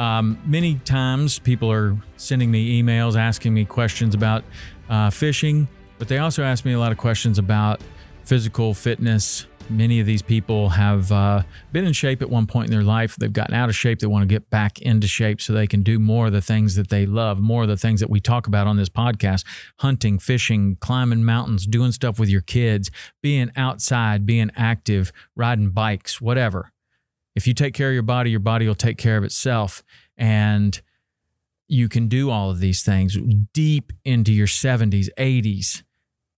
Um, many times people are sending me emails asking me questions about uh, fishing, but they also ask me a lot of questions about physical fitness. Many of these people have uh, been in shape at one point in their life. They've gotten out of shape. They want to get back into shape so they can do more of the things that they love, more of the things that we talk about on this podcast hunting, fishing, climbing mountains, doing stuff with your kids, being outside, being active, riding bikes, whatever if you take care of your body, your body will take care of itself. And you can do all of these things deep into your 70s, 80s,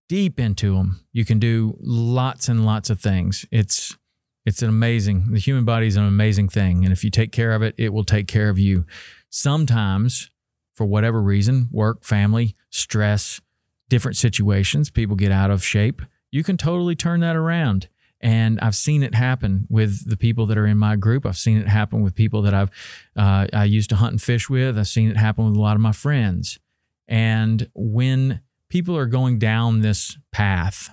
deep into them. You can do lots and lots of things. It's it's an amazing. The human body is an amazing thing, and if you take care of it, it will take care of you. Sometimes, for whatever reason, work, family, stress, different situations, people get out of shape. You can totally turn that around. And I've seen it happen with the people that are in my group. I've seen it happen with people that I've uh, I used to hunt and fish with. I've seen it happen with a lot of my friends. And when people are going down this path,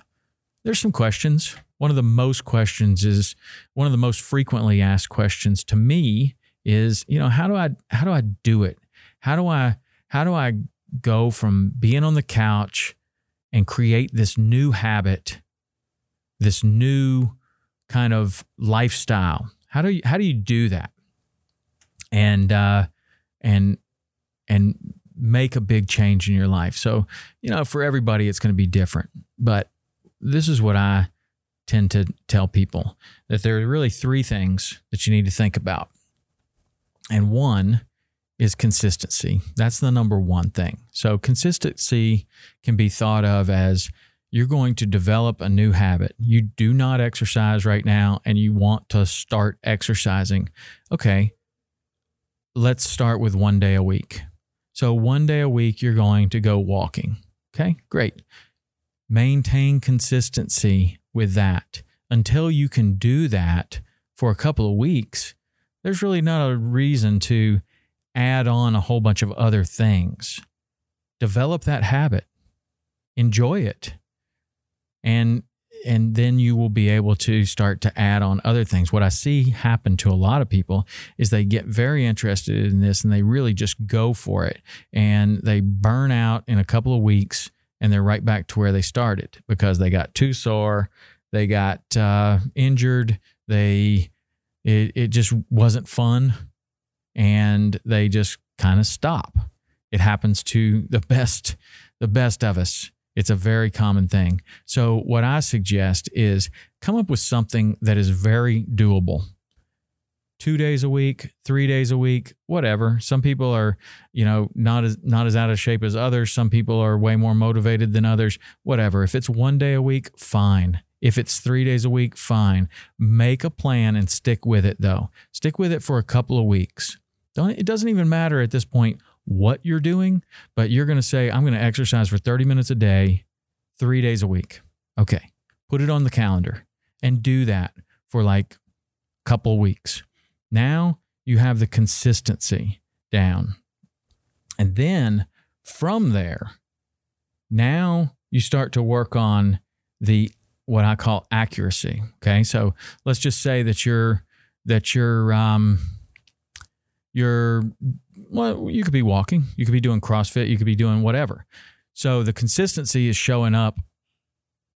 there's some questions. One of the most questions is one of the most frequently asked questions to me is, you know, how do I how do I do it? How do I how do I go from being on the couch and create this new habit this new kind of lifestyle. How do you how do you do that? And uh, and and make a big change in your life. So, you know, for everybody it's going to be different. But this is what I tend to tell people that there are really three things that you need to think about. And one is consistency. That's the number one thing. So, consistency can be thought of as you're going to develop a new habit. You do not exercise right now and you want to start exercising. Okay, let's start with one day a week. So, one day a week, you're going to go walking. Okay, great. Maintain consistency with that until you can do that for a couple of weeks. There's really not a reason to add on a whole bunch of other things. Develop that habit, enjoy it and and then you will be able to start to add on other things. What I see happen to a lot of people is they get very interested in this and they really just go for it and they burn out in a couple of weeks and they're right back to where they started because they got too sore, they got uh, injured, they it, it just wasn't fun and they just kind of stop. It happens to the best the best of us it's a very common thing. So, what I suggest is come up with something that is very doable. two days a week, three days a week, whatever. Some people are, you know, not as not as out of shape as others. Some people are way more motivated than others. Whatever. If it's one day a week, fine. If it's three days a week, fine. Make a plan and stick with it though. Stick with it for a couple of weeks. Don't, it doesn't even matter at this point what you're doing, but you're going to say, I'm going to exercise for 30 minutes a day, three days a week. Okay. Put it on the calendar and do that for like a couple weeks. Now you have the consistency down. And then from there, now you start to work on the what I call accuracy. Okay. So let's just say that you're that you're um you're well, you could be walking, you could be doing CrossFit, you could be doing whatever. So the consistency is showing up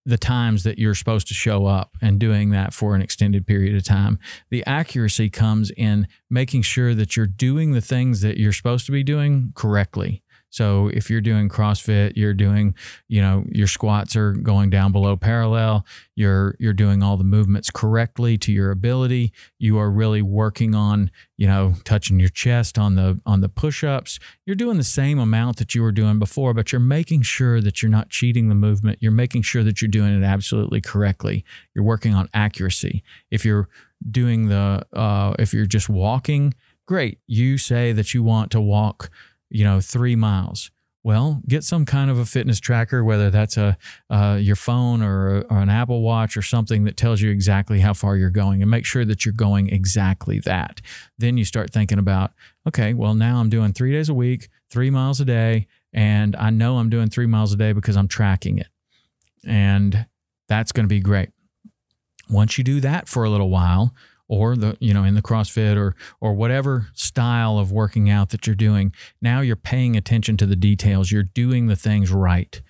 the times that you're supposed to show up and doing that for an extended period of time. The accuracy comes in making sure that you're doing the things that you're supposed to be doing correctly. So if you're doing CrossFit, you're doing, you know, your squats are going down below parallel, you're you're doing all the movements correctly to your ability. You are really working on, you know, touching your chest on the on the push-ups. You're doing the same amount that you were doing before, but you're making sure that you're not cheating the movement. You're making sure that you're doing it absolutely correctly. You're working on accuracy. If you're doing the uh, if you're just walking, great. You say that you want to walk you know, three miles. Well, get some kind of a fitness tracker, whether that's a uh, your phone or, or, an Apple Watch or something that tells you exactly how far you're going, and make sure that you're going exactly that. Then you start thinking about, okay, well now I'm doing three days a week, three miles a day, and I know I'm doing three miles a day because I'm tracking it, and that's going to be great. Once you do that for a little while, or the you know in the CrossFit or or whatever style of working out that you're doing. Now you're paying attention to the details. You're doing the things right.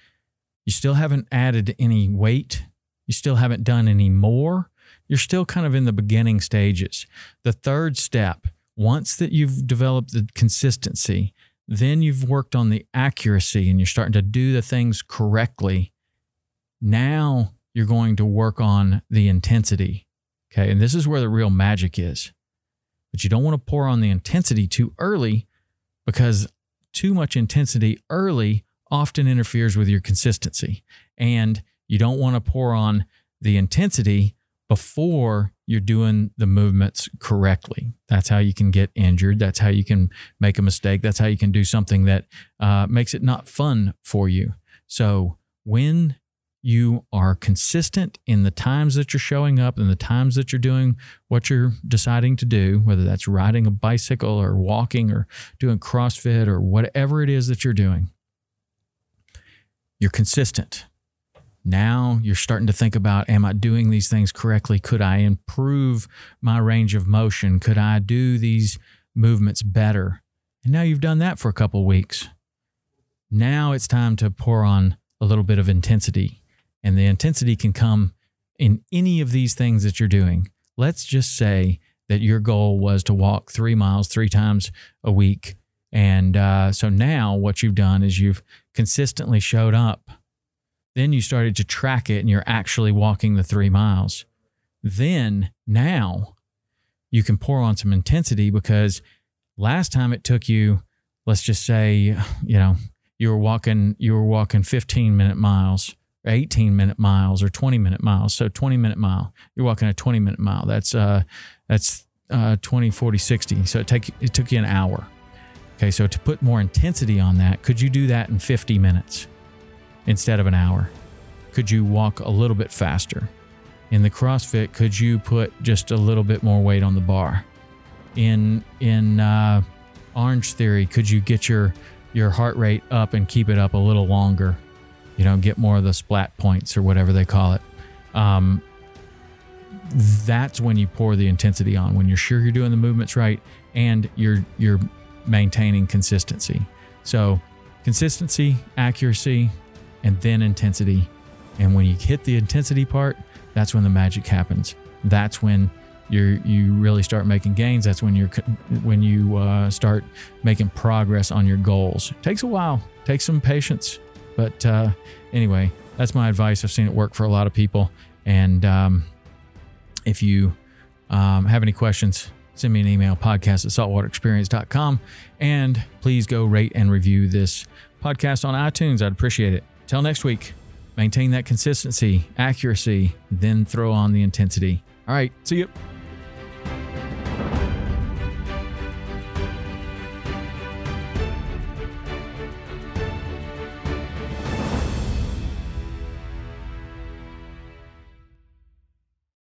You still haven't added any weight. You still haven't done any more. You're still kind of in the beginning stages. The third step, once that you've developed the consistency, then you've worked on the accuracy and you're starting to do the things correctly. Now you're going to work on the intensity Okay. And this is where the real magic is. But you don't want to pour on the intensity too early because too much intensity early often interferes with your consistency. And you don't want to pour on the intensity before you're doing the movements correctly. That's how you can get injured. That's how you can make a mistake. That's how you can do something that uh, makes it not fun for you. So, when you are consistent in the times that you're showing up and the times that you're doing what you're deciding to do, whether that's riding a bicycle or walking or doing CrossFit or whatever it is that you're doing, you're consistent. Now you're starting to think about Am I doing these things correctly? Could I improve my range of motion? Could I do these movements better? And now you've done that for a couple weeks. Now it's time to pour on a little bit of intensity and the intensity can come in any of these things that you're doing. Let's just say that your goal was to walk three miles three times a week. And uh, so now what you've done is you've consistently showed up. Then you started to track it and you're actually walking the three miles. Then now you can pour on some intensity because last time it took you, let's just say, you know, you were walking, you were walking 15 minute miles 18 minute miles or 20 minute miles. So 20 minute mile, you're walking a 20 minute mile. That's uh, that's uh, 20, 40, 60. So it take it took you an hour. Okay, so to put more intensity on that, could you do that in 50 minutes instead of an hour? Could you walk a little bit faster? In the CrossFit, could you put just a little bit more weight on the bar? In in uh, Orange Theory, could you get your your heart rate up and keep it up a little longer? You know, get more of the splat points or whatever they call it. Um, that's when you pour the intensity on when you're sure you're doing the movements right and you're you're maintaining consistency. So consistency, accuracy, and then intensity. And when you hit the intensity part, that's when the magic happens. That's when you you really start making gains. That's when you're when you uh, start making progress on your goals. It takes a while. It takes some patience. But uh, anyway, that's my advice. I've seen it work for a lot of people. And um, if you um, have any questions, send me an email podcast at saltwaterexperience.com. And please go rate and review this podcast on iTunes. I'd appreciate it. Till next week, maintain that consistency, accuracy, then throw on the intensity. All right, see you.